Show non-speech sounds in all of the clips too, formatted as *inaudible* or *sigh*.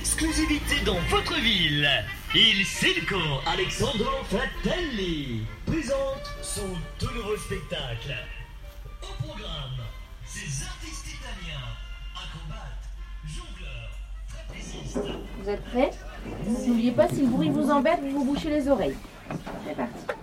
exclusivité dans votre ville. Il Circo Alexandro Fratelli présente son tout nouveau spectacle. Au programme, ces artistes italiens, acrobates, jongleurs, trapézistes. Vous êtes prêts? N'oubliez pas, si le bruit vous embête, vous vous bouchez les oreilles. C'est parti.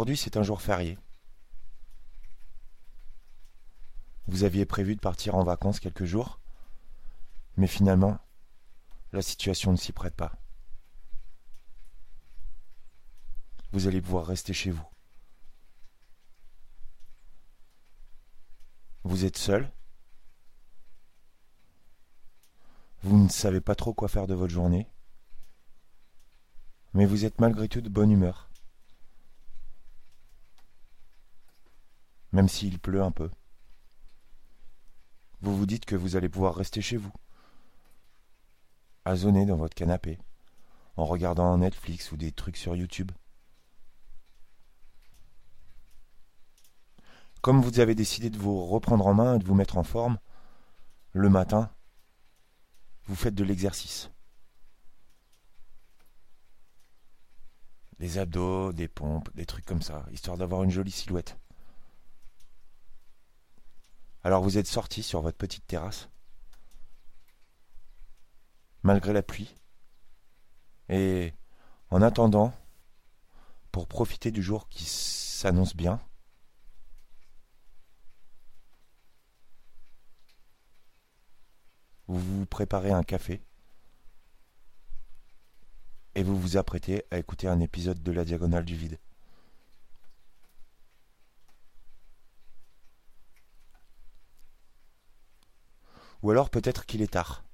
Aujourd'hui, c'est un jour férié. Vous aviez prévu de partir en vacances quelques jours, mais finalement, la situation ne s'y prête pas. Vous allez pouvoir rester chez vous. Vous êtes seul Vous ne savez pas trop quoi faire de votre journée, mais vous êtes malgré tout de bonne humeur, même s'il pleut un peu. Vous vous dites que vous allez pouvoir rester chez vous, à zoner dans votre canapé, en regardant Netflix ou des trucs sur YouTube. Comme vous avez décidé de vous reprendre en main et de vous mettre en forme, le matin, vous faites de l'exercice. Des abdos, des pompes, des trucs comme ça, histoire d'avoir une jolie silhouette. Alors vous êtes sorti sur votre petite terrasse, malgré la pluie, et en attendant, pour profiter du jour qui s'annonce bien, vous vous préparez un café et vous vous apprêtez à écouter un épisode de la diagonale du vide. Ou alors peut-être qu'il est tard.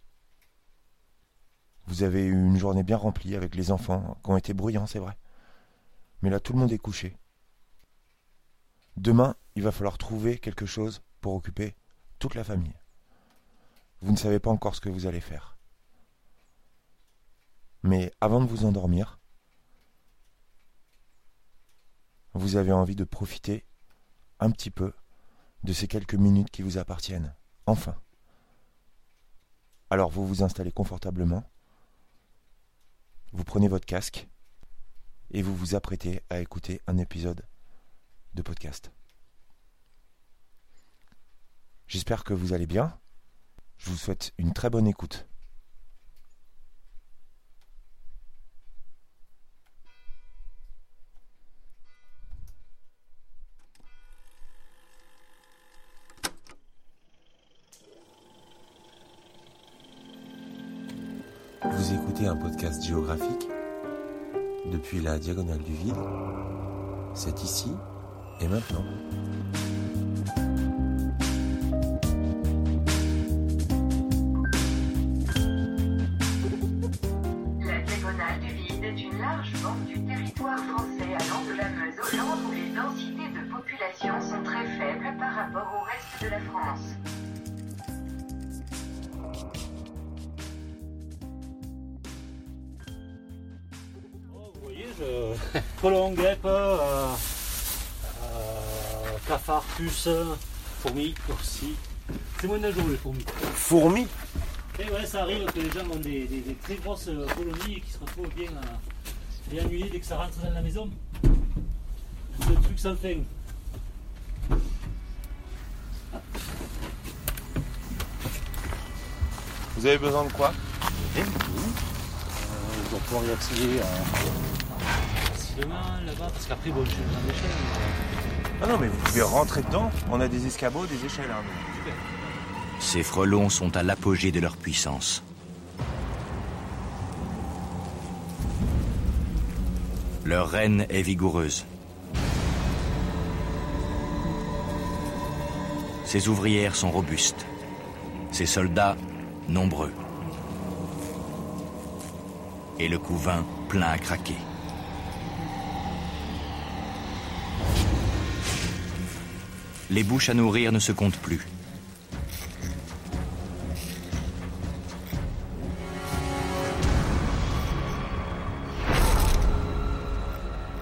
Vous avez eu une journée bien remplie avec les enfants, qui ont été bruyants, c'est vrai. Mais là, tout le monde est couché. Demain, il va falloir trouver quelque chose pour occuper toute la famille. Vous ne savez pas encore ce que vous allez faire. Mais avant de vous endormir, vous avez envie de profiter un petit peu de ces quelques minutes qui vous appartiennent. Enfin. Alors vous vous installez confortablement, vous prenez votre casque et vous vous apprêtez à écouter un épisode de podcast. J'espère que vous allez bien. Je vous souhaite une très bonne écoute. Vous écoutez un podcast géographique depuis la diagonale du vide. C'est ici et maintenant. Oh, Vous voyez, je... Colon, guêpe, euh, euh, cafard, puce, fourmis aussi. C'est moins d'un jour les fourmis. Fourmis Et ouais, ça arrive que les gens ont des, des- des très grosses euh, colonies et qui se retrouvent bien, euh, bien ennuyés dès que ça rentre dans la maison. C'est le truc sans fin. Vous avez besoin de quoi? Tout. Euh, je dois pouvoir y accéder euh, facilement là-bas parce qu'après, bon, je suis dans l'échelle. Ah non, mais vous pouvez rentrer dedans. On a des escabeaux, des échelles. hein, donc. Ces frelons sont à l'apogée de leur puissance. Leur reine est vigoureuse. Ses ouvrières sont robustes. Ses soldats, nombreux. Et le couvain plein à craquer. Les bouches à nourrir ne se comptent plus.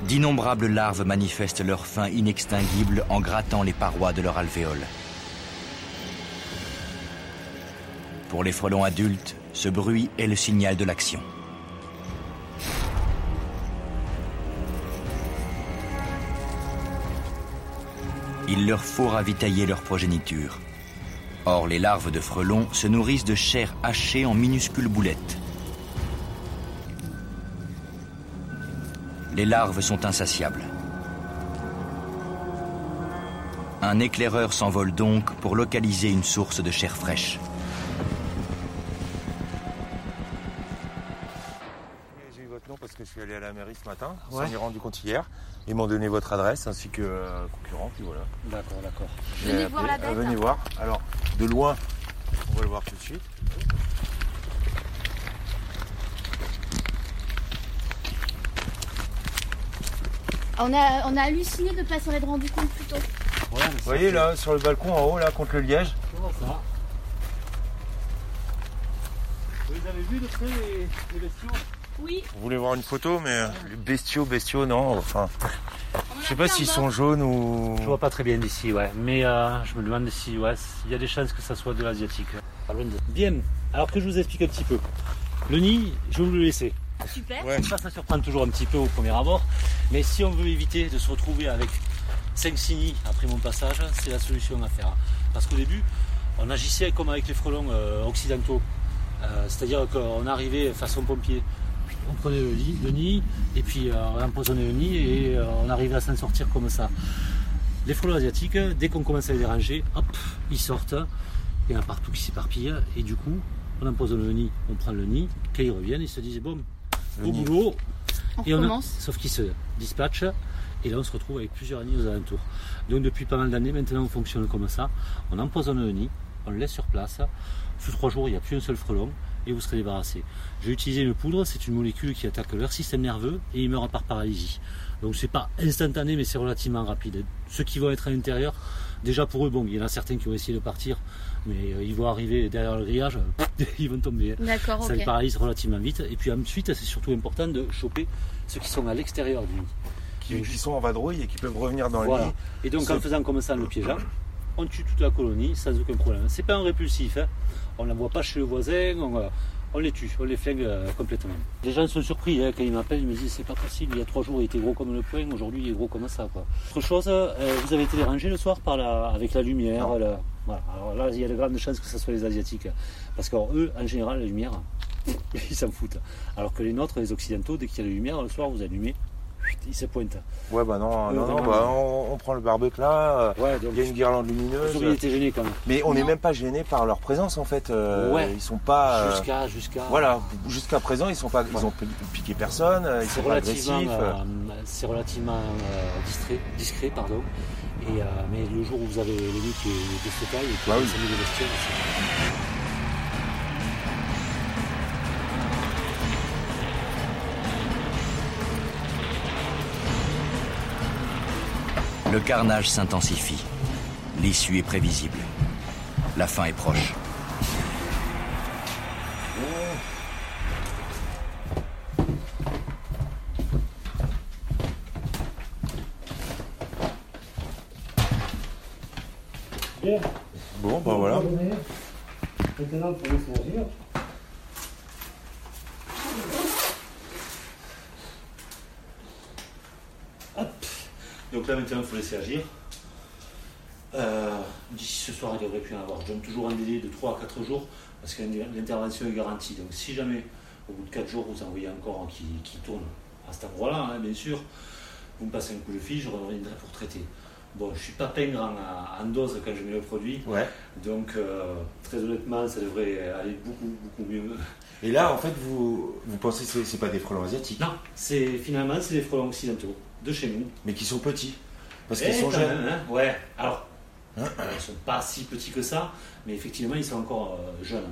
D'innombrables larves manifestent leur faim inextinguible en grattant les parois de leur alvéole. Pour les frelons adultes, ce bruit est le signal de l'action. Il leur faut ravitailler leur progéniture. Or, les larves de frelons se nourrissent de chair hachée en minuscules boulettes. Les larves sont insatiables. Un éclaireur s'envole donc pour localiser une source de chair fraîche. J'ai eu votre nom parce que je suis allé à la mairie ce matin. On Ouais. s'en est rendu compte hier. Ils m'ont donné votre adresse ainsi que euh, concurrent. Puis voilà. D'accord, d'accord. J'ai Venez appelé. voir la Euh, bête. venez voir. Alors, de loin, on va le voir tout de suite. On a, on a halluciné de ne pas s'en être rendu compte plus tôt. Ouais, Vous voyez là, sur le balcon en haut, là, contre le liège. Comment ça Vous avez vus de près, les, les bestiaux Oui. Vous voulez voir une photo, mais euh, les bestiaux, bestiaux, non. Enfin, je sais pas s'ils sont jaunes ou. Je vois pas très bien d'ici, ouais. Mais euh, je me demande si, ouais, s'il y a des chances que ça soit de l'asiatique. Bien. Alors que je vous explique un petit peu. Le nid, je vais vous le laisser. Super. Ouais. Ça, ça surprend toujours un petit peu au premier abord. Mais si on veut éviter de se retrouver avec 5-6 nids après mon passage, c'est la solution à faire. Parce qu'au début, on agissait comme avec les frelons euh, occidentaux. Euh, C'est-à-dire qu'on arrivait façon pompier. On prenait le nid, le nid, et puis euh, on empoisonnait le nid et euh, on arrivait à s'en sortir comme ça. Les frelons asiatiques, dès qu'on commence à les déranger, hop, ils sortent. Il y en a partout qui s'éparpillent. Et du coup, on empoisonne le nid, on prend le nid. Quand ils reviennent, ils se disent bon, au boulot, On et on a- recommence. sauf qu'ils se dispatchent et là on se retrouve avec plusieurs nids aux alentours. Donc depuis pas mal d'années maintenant on fonctionne comme ça. On empoisonne le nid, on le laisse sur place. Sous trois jours il n'y a plus un seul frelon et vous serez débarrassé. J'ai utilisé une poudre, c'est une molécule qui attaque leur système nerveux et ils meurent par paralysie. Donc c'est pas instantané mais c'est relativement rapide. Ceux qui vont être à l'intérieur, déjà pour eux, bon, il y en a certains qui vont essayer de partir, mais euh, ils vont arriver derrière le grillage, *laughs* ils vont tomber. D'accord, Ça les paralyse relativement vite. Et puis ensuite, c'est surtout important de choper ceux qui sont à l'extérieur du nid. Qui, qui sont en vadrouille et qui peuvent revenir dans le Voilà. lit. Et donc en faisant comme ça, le piégeant, on tue toute la colonie sans aucun problème. C'est pas un répulsif. hein. On ne l'envoie pas chez le voisin. On, on les tue, on les flingue euh, complètement. Les gens sont surpris hein, quand ils m'appellent, ils me disent c'est pas possible, il y a trois jours il était gros comme le poing, aujourd'hui il est gros comme ça. Quoi. Autre chose, euh, vous avez été dérangé le soir par la, avec la lumière. la- voilà. Alors là il y a de grandes chances que ce soit les Asiatiques. Parce qu'eux, en général, la lumière, *laughs* ils s'en foutent. Alors que les nôtres, les Occidentaux, dès qu'il y a la lumière, le soir vous allumez, ils se pointent. Ouais, bah non, non, non, bah, on, on prend le barbecue là. euh, Ouais, donc Il y a une guirlande lumineuse. auriez été gêné quand même. Mais on n'est même pas gêné par leur présence en fait. euh, Ouais. Ils sont pas. euh, Jusqu'à, jusqu'à. Voilà, jusqu'à présent ils sont pas, ils ont pi- piqué personne, ils C'est sont pas relativement, agressifs. euh, c'est relativement euh, discret, discret, pardon. Et, mais le jour où vous avez le nid qui est de cette taille et qui Bah est oui. de bestiole, Le carnage s'intensifie. L'issue est prévisible. La fin est proche. Bon, bah voilà. Maintenant. Hop. Donc là maintenant il faut laisser agir. Euh, D'ici ce soir il devrait plus en avoir. Je donne toujours un délai de 3 à 4 jours parce que l'intervention est garantie. Donc si jamais au bout de 4 jours vous en voyez encore qui, qui tourne à cet endroit-là, hein, bien sûr, vous me passez un coup de fil, je reviendrai pour traiter. Bon, je suis pas pingre en, en dose quand je mets le produit, Ouais. donc euh, très honnêtement, ça devrait aller beaucoup, beaucoup mieux. Et là, en fait, vous, vous pensez que c'est- c'est pas des frelons asiatiques, Non, c'est finalement c'est des frelons occidentaux de chez nous. mais qui sont petits. Parce Eh, qu'ils sont quand jeunes. même, hein. Ouais. Alors, Hein ils sont pas si petits que ça, mais effectivement, ils sont encore euh, jeunes.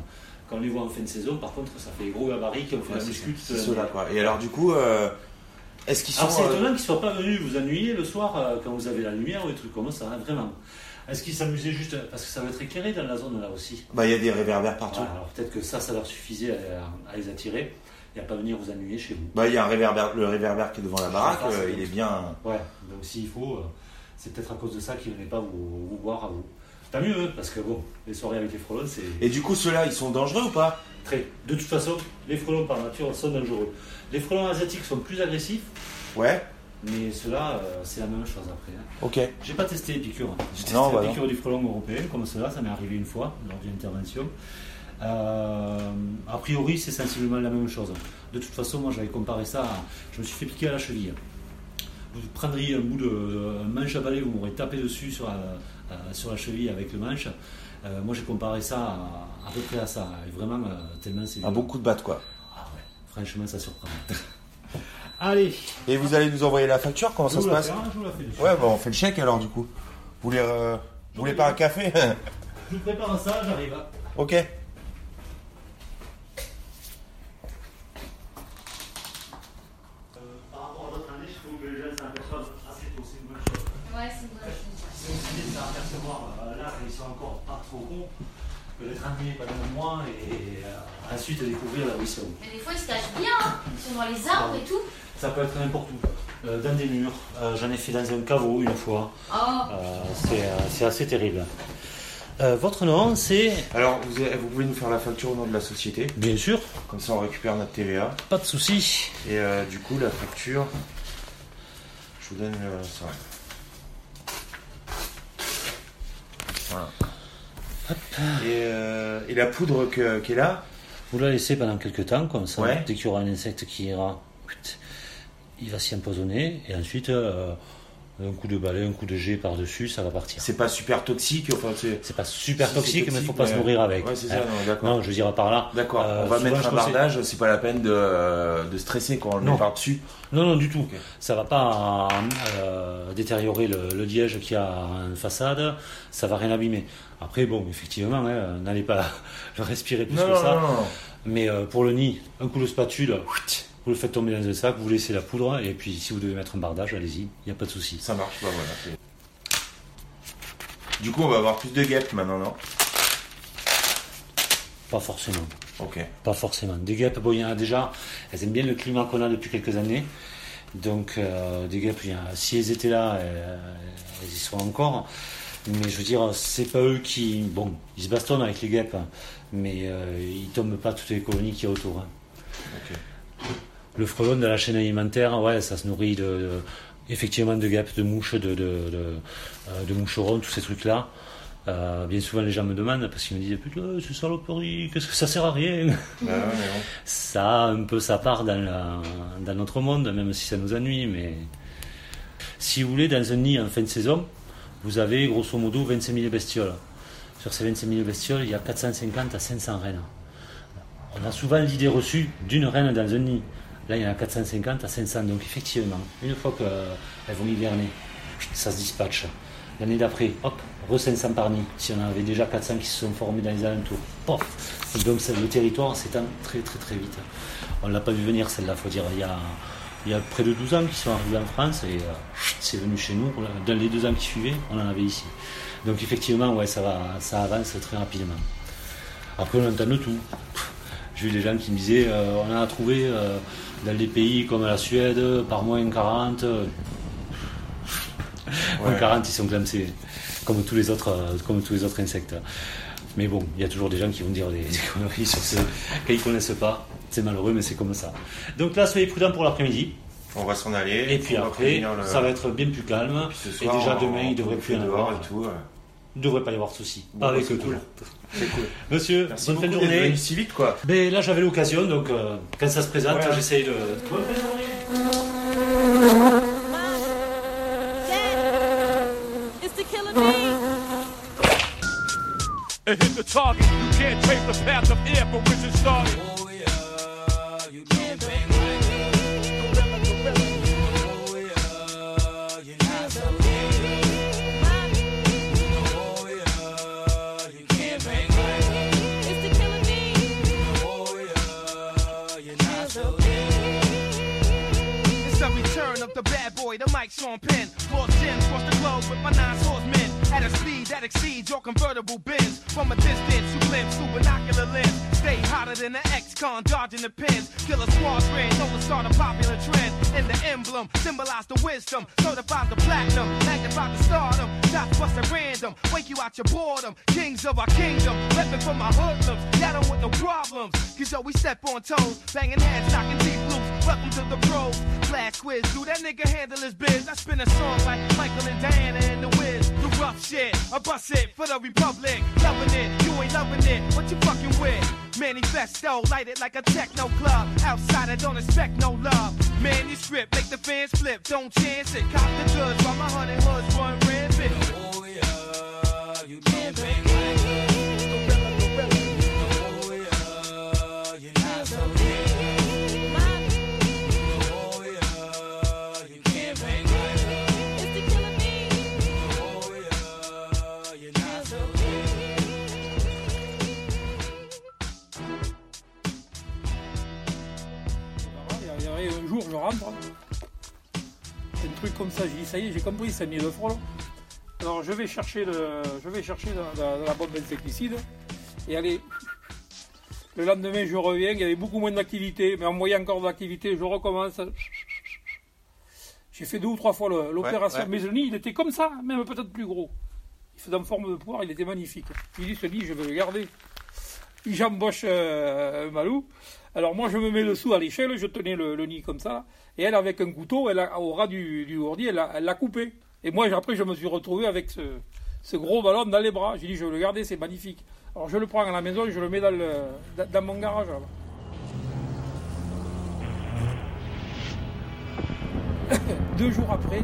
Quand on les voit en fin de saison, par contre, ça fait gros gabarit qui ont fait Ouais, la muscu. c'est ceux-là, quoi. Et alors, du coup, euh, est-ce qu'ils sont. Alors c'est euh, étonnant qu'ils ne soient pas venus vous ennuyer le soir euh, quand vous avez la lumière ou des trucs comme ça, hein, vraiment. Est-ce qu'ils s'amusaient juste parce que ça va être éclairé dans la zone là aussi Bah, il y a des réverbères partout. Alors peut-être que ça, ça leur suffisait à, à les attirer et à pas venir vous ennuyer chez vous. Bah, il y a un réverbère, le réverbère qui est devant la baraque, euh, il est bien. Ouais, donc s'il faut, euh, c'est peut-être à cause de ça qu'ils ne venaient pas vous, vous voir à vous. Tant mieux, hein, parce que bon, les soirées avec les frelons, c'est Et du coup, ceux-là, ils sont dangereux ou pas? Très. De toute façon, les frelons par nature sont dangereux. Les frelons asiatiques sont plus agressifs, Ouais. mais ceux-là, euh, c'est la même chose après. hein. Ok. J'ai pas testé les piqûres. J'ai testé Non, la bah piqûre du frelon européen, comme cela, ça m'est arrivé une fois lors d'une intervention. Euh, a priori, c'est sensiblement la même chose. De toute façon, moi j'avais comparé ça, à- je me suis fait piquer à la cheville. Vous prendriez un bout de un manche à balai, vous m'aurez tapé dessus sur la, euh, sur la cheville avec le manche. Euh, moi j'ai comparé ça à, à peu près à ça. Et vraiment, tellement c'est. Un bon coup de batte, quoi. Ah ouais, franchement, ça surprend. *laughs* Allez, Et vous allez nous envoyer la facture Comment je ça vous se la passe hein, je vous la fais dessus. Ouais, bah, on fait le chèque alors, du coup. Vous voulez, vous voulez pas un café Je vous prépare ça, j'arrive. *laughs* Ok. Euh, par rapport à votre année, je trouve que les gens s'aperçoivent assez tôt, c'est une bonne chose. Ouais, c'est une bonne chose. C'est aussi de s'apercevoir qu'ils sont encore pas trop cons, que d'être ennuyés pendant un mois et euh, ensuite découvrir là où ils sont. Mais des fois, ils se cachent bien. hein. Ils sont dans les arbres et tout. Ça peut être n'importe où, Euh, dans des murs. Euh, J'en ai fait dans un caveau une fois. Oh, c'est euh, c'est assez terrible. Euh, votre nom, c'est? Alors, vous, avez- vous pouvez nous faire la facture au nom de la société. Bien sûr, Comme ça, on récupère notre TVA. pas de souci. Et euh, du coup, la facture, je vous donne euh, ça. Et, euh, et la poudre que- qui est là, Vous la laissez pendant quelques temps, comme ça. Ouais. Dès qu'il y aura un insecte qui ira, il va s'y empoisonner. Et ensuite, euh, un coup de balai, un coup de jet par-dessus, ça va partir. c'est pas super toxique. Enfin, c'est. Pas super Si, toxique, mais il faut pas se nourrir avec. Ouais, c'est ça, Hein. non, je veux dire par là. D'accord, euh, on va souvent, mettre un bardage, c'est pas la peine de, de stresser quand on le met par-dessus. Non, non, du tout. Ça va pas euh, détériorer le, le liège qu'il y a en façade. Ça va rien abîmer. Après, bon, effectivement, hein, n'allez pas le *laughs* respirer plus Non, que ça. non. Mais euh, pour le nid, un coup de spatule, vous le faites tomber dans un sac, vous laissez la poudre, et puis si vous devez mettre un bardage, allez-y, il n'y a pas de souci. Ça marche, bah voilà. Du coup, on va avoir plus de guêpes maintenant, non? Pas forcément. Ok. Pas forcément. Des guêpes, bon, il y en a déjà, elles aiment bien le climat qu'on a depuis quelques années. Donc, euh, des guêpes, il y en a- si elles étaient là, euh, elles y sont encore. Mais je veux dire, c'est pas eux qui. Bon, ils se bastonnent avec les guêpes, hein, mais euh, ils tombent pas toutes les colonies qu'il y a autour. hein. Ok. Le frelon de la chaîne alimentaire, ouais, ça se nourrit de, de- effectivement de guêpes, de mouches, de, de, de, euh, de moucherons, tous ces trucs-là. Euh, bien souvent, les gens me demandent parce qu'ils me disent Putain, c'est saloperie, qu'est-ce que ça sert à rien? Bah ouais. *laughs* Ça a un peu sa part dans, la- dans notre monde, même si ça nous ennuie. Mais si vous voulez, dans un nid en fin de saison, vous avez grosso modo 25 000 bestioles. Sur ces 25 000 bestioles, il y a 450 à 500 reines. On a souvent l'idée reçue d'une reine dans un nid. Là, il y en a 450 à 500. Donc, effectivement, une fois qu'elles vont hiverner, ça se dispatche. L'année d'après, hop, re 500 par. Si on avait déjà 400 qui se sont formés dans les alentours, pof Donc, le territoire s'étend très, très, très vite. On ne l'a pas vu venir, celle-là, faut dire. Il y, a, il y a près de 12 ans qu'ils sont arrivés en France et euh, c'est venu chez nous. Dans les deux ans qui suivaient, on en avait ici. Donc, effectivement, ouais, ça, va, ça avance très rapidement. Après, on entend de tout. J'ai eu des gens qui me disaient euh, on en a trouvé euh, dans des pays comme la Suède par moins 40. Moins Ouais. 40, ils sont clamsés, comme tous les autres, euh, comme tous les autres insectes. Mais bon, il y a toujours des gens qui vont dire des, *laughs* des conneries sur ce qu'ils connaissent pas. C'est malheureux, mais c'est comme ça. Donc là, soyez prudents pour l'après-midi. On va s'en aller. Et puis après, le- ça va être bien plus calme. Et déjà on- demain, il on devrait le plus en avoir. et tout. ouais ne devrait pas y avoir de souci. Bon, bah, avec eux cool. *laughs* C'est cool. Monsieur, Merci bonne fin de journée. si vite, quoi. Mais là, j'avais l'occasion, donc euh, quand ça se présente, voilà. j'essaye de. Of the bad boy, the mic Sean Penn. Lost Jim, cross the globe with my nine swordsmen. At a speed that exceeds your convertible bins. From a distance, you glimpse through binocular lens. Stay hotter than the ex-con, dodging the pins. Killer squad grin, know the start a popular trend. And the emblem, symbolize the wisdom. Certifies the platinum, magnify the stardom. Shots bust at random, wake you out your boredom. Kings of our kingdom, reppin' for my hoodlums. Y'all don't want no problems. Cause yo, we step on toes, banging heads, knocking teeth loose. Welcome to the pros. Flash quiz, do that nigga handle his biz? I spin a song like Michael and Diana and the Wiz. The rough shit, I bust it for the Republic. Loving it, you ain't loving it. What you fucking with? Manifesto, light it like a techno club. Outsider don't expect no love. Manuscript, make the fans flip, don't chance it. Cop the goods while my honey hoods compris, c'est mis de frelon. Alors, je vais chercher, le, je vais chercher la bombe insecticide. Et allez, le lendemain, je reviens. Il y avait beaucoup moins d'activité. Mais en voyant encore de l'activité, je recommence. J'ai fait deux ou trois fois l'opération. Ouais, ouais. Mais le nid, il était comme ça, même peut-être plus gros. Il faisait en forme de poire, il était magnifique. Il dit, ce nid, je vais le garder. J'embauche euh, Malou. Alors moi, je me mets dessous à l'échelle, je tenais le, le nid comme ça. Et elle, avec un couteau, elle a, au ras du, du elle l'a coupé. Et moi, après, je me suis retrouvé avec ce, gros ballon dans les bras. J'ai dit, je vais le garder, c'est magnifique. Alors je le prends à la maison et je le mets dans, le, dans, mon garage. *coughs* Deux jours après,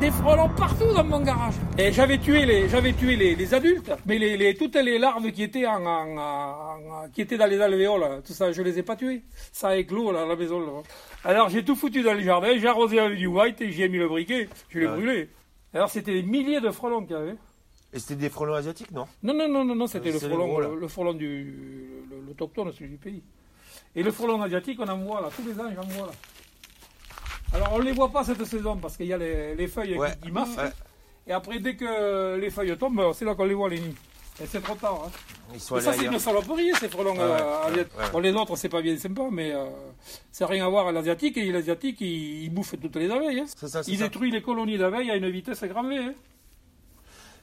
des frelons partout dans mon garage. Et j'avais tué les, j'avais tué les, les adultes, mais les, les- toutes les larves qui étaient en, en- en- en- qui étaient dans les alvéoles, tout ça, je les ai pas tuées. Ça a éclos là, à la maison. là. Alors j'ai tout foutu dans le jardin, j'ai arrosé avec du white et j'y ai mis le briquet, je l'ai Ah ouais. brûlé. Alors c'était des milliers de frelons qu'il y avait. Et c'était des frelons asiatiques, non? Non, non, non, non, non c'était Euh, le frelon, gros, le, le frelon du, le- l'autochtone, celui du pays. Et le frelon asiatique, on en voit là, tous les ans, j'en vois là. Alors on ne les voit pas cette saison parce qu'il y a les, les feuilles Ouais. qui, qui massent. Ouais. Et après, dès que les feuilles tombent, c'est là qu'on les voit, les nids. Et c'est trop tard. hein. Ils sont allés ça, c'est une saloperie, ces frelons Ouais, euh. Bon, les autres, c'est pas bien sympa, mais euh, ça n'a rien à voir avec l'asiatique. Et l'asiatique, il, il bouffe toutes les abeilles. hein. Ça, Il ça. détruit les colonies d'abeilles à une vitesse grand hein.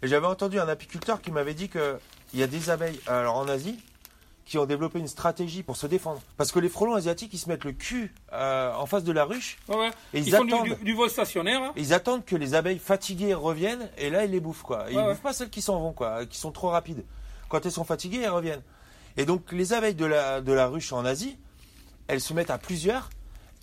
Et j'avais entendu un apiculteur qui m'avait dit que il y a des abeilles, alors en Asie, qui ont développé une stratégie pour se défendre. Parce que les frelons asiatiques, ils se mettent le cul euh, en face de la ruche Ouais, et ils, Ils font du, attendent. du- du vol stationnaire. hein. Ils attendent que les abeilles fatiguées reviennent et là ils les bouffent quoi. Et ils ouais. bouffent pas celles qui s'en vont quoi, qui sont trop rapides. Quand elles sont fatiguées, elles reviennent. Et donc les abeilles de la, de la ruche en Asie, elles se mettent à plusieurs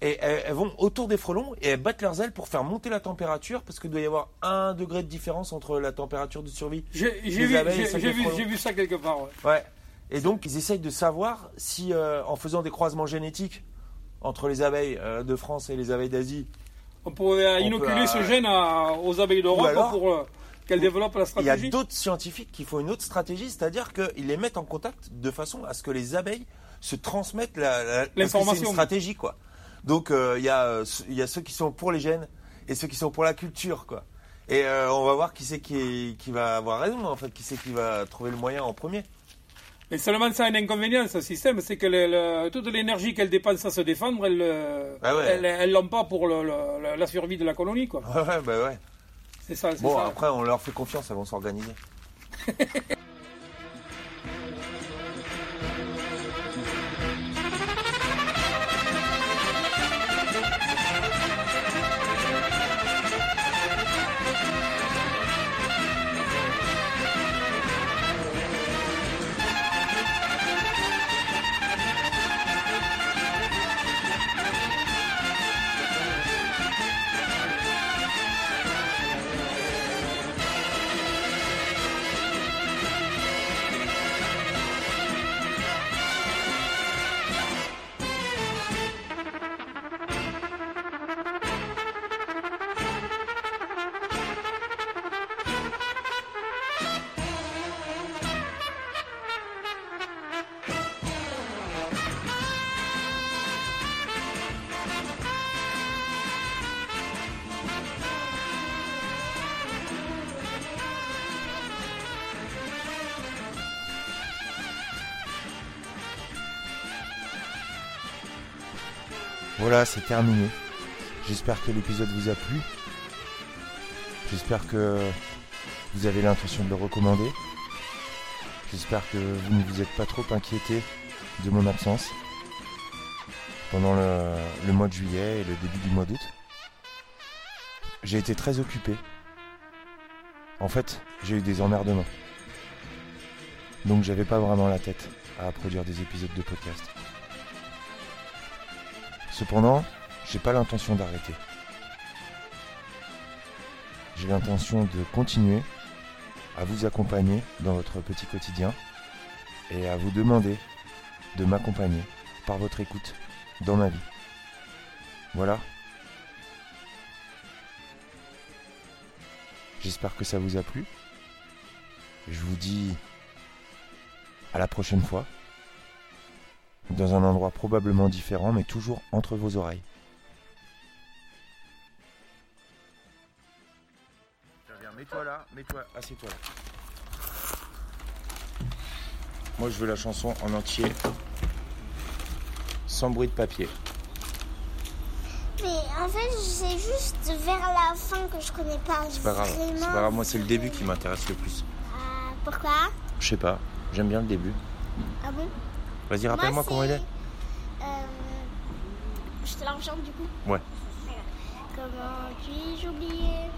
et elles, vont autour des frelons et elles battent leurs ailes pour faire monter la température parce qu'il doit y avoir un degré de différence entre la température de survie. J'ai vu, vu, vu ça quelque part. ouais. Ouais. Et donc, ils essayent de savoir si, euh, en faisant des croisements génétiques entre les abeilles euh, de France et les abeilles d'Asie, On pourrait On inoculer peut, euh, ce gène à- aux abeilles d'Europe pour euh, qu'elles développent la il y a stratégie. d'autres scientifiques qui font une autre stratégie, c'est-à-dire qu'ils les mettent en contact de façon à ce que les abeilles se transmettent L'information. C'est une stratégie, quoi. Donc, euh, il y, a, euh, y a ceux qui sont pour les gènes et ceux qui sont pour la culture, quoi. Et euh, on va voir qui c'est qui, qui va avoir raison, en fait, qui c'est qui va trouver le moyen en premier. Mais seulement ça a un inconvénient, ce système, c'est que le- le- toute l'énergie qu'elle dépense à se défendre, elle euh, Ah ouais. l'ont pas pour le- la- survie de la colonie. quoi. Ouais, ouais, bah ouais. C'est ça. Bon, ça. après, on leur fait confiance, elles vont s'organiser. *laughs* Voilà, c'est terminé. J'espère que l'épisode vous a plu. J'espère que vous avez l'intention de le recommander. J'espère que vous ne vous êtes pas trop inquiété de mon absence pendant le, mois de juillet et le début du mois d'août. J'ai été très occupé. En fait, j'ai eu des emmerdements. Donc j'avais pas vraiment la tête à produire des épisodes de podcast. Cependant, j'ai pas l'intention d'arrêter. J'ai l'intention de continuer à vous accompagner dans votre petit quotidien et à vous demander de m'accompagner par votre écoute dans ma vie. Voilà. J'espère que ça vous a plu. Je vous dis à la prochaine fois. Dans un endroit probablement différent, mais toujours entre vos oreilles. Mets-toi là, mets-toi, assieds-toi là. Moi je veux la chanson en entier, sans bruit de papier. Mais en fait, c'est juste vers la fin que je connais pas. C'est pas grave, c'est pas grave, moi c'est le début qui m'intéresse le plus. Euh, pourquoi? Je sais pas, j'aime bien le début. Ah bon? Vas-y, rappelle-moi Moi, comment il est. euh, je te l'enchante du coup. Ouais. Comment puis-je oublier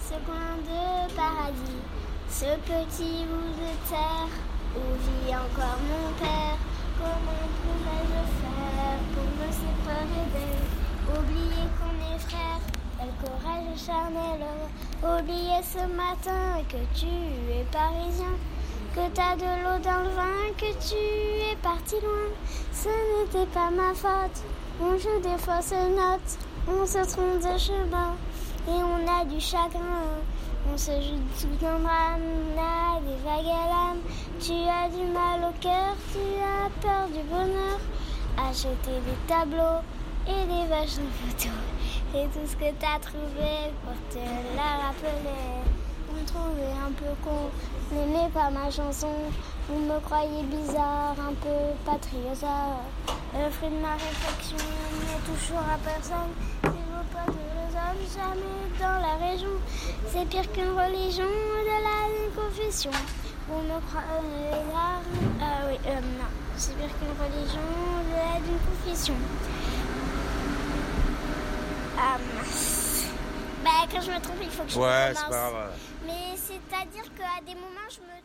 ce coin de paradis, ce petit bout de terre où vit encore mon père? Comment pourrais-je faire pour me séparer d'elle? Oublier qu'on est frères, quel courage charnel Oublier ce matin que tu es parisien que t'as de l'eau dans le vin, que tu es parti loin. Ce n'était pas ma faute. On joue des fausses notes, on se trompe de chemin et on a du chagrin. On se joue tout un drame, on a des vagues à l'âme. Tu as du mal au cœur, tu as peur du bonheur. Acheter des tableaux et des vaches en photo. C'est tout ce que t'as trouvé pour te la rappeler. On me trouvait un peu con, n'aimez pas ma chanson. Vous me croyez bizarre, un peu patriote. Le fruit de ma réflexion n'est toujours à personne. Si vos potes ne résolvent jamais dans la région, c'est pire qu'une religion au-delà d'une confession. Vous me croyez là Ah oui, euh, non. C'est pire qu'une religion au-delà d'une confession. Ah. Je me trompe, il faut que je Ouais, c'est pas grave. Mais c'est-à-dire qu'à des moments, je me